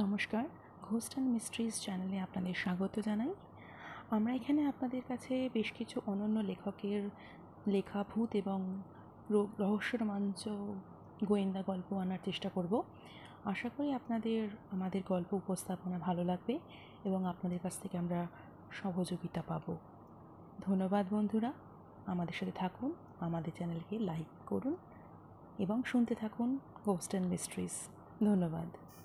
নমস্কার। Ghost and mysteries চ্যানেলে আপনাদের স্বাগত জানাই। আমরা এখানে আপনাদের কাছে বেশ কিছু অনন্য লেখকের লেখা ভূত এবং রহস্যরোমাঞ্চ গোয়েন্দা গল্প আনার চেষ্টা করব। আশা করি আপনাদের, আমাদের গল্প উপস্থাপনা ভালো লাগবে এবং আপনাদের কাছ থেকে আমরা সহযোগিতা পাবো। ধন্যবাদ বন্ধুরা। আমাদের সাথে থাকুন, আমাদের চ্যানেলকে লাইক করুন এবং শুনতে থাকুন ঘোস্ট অ্যান্ড মিস্ট্রিজ ধন্যবাদ।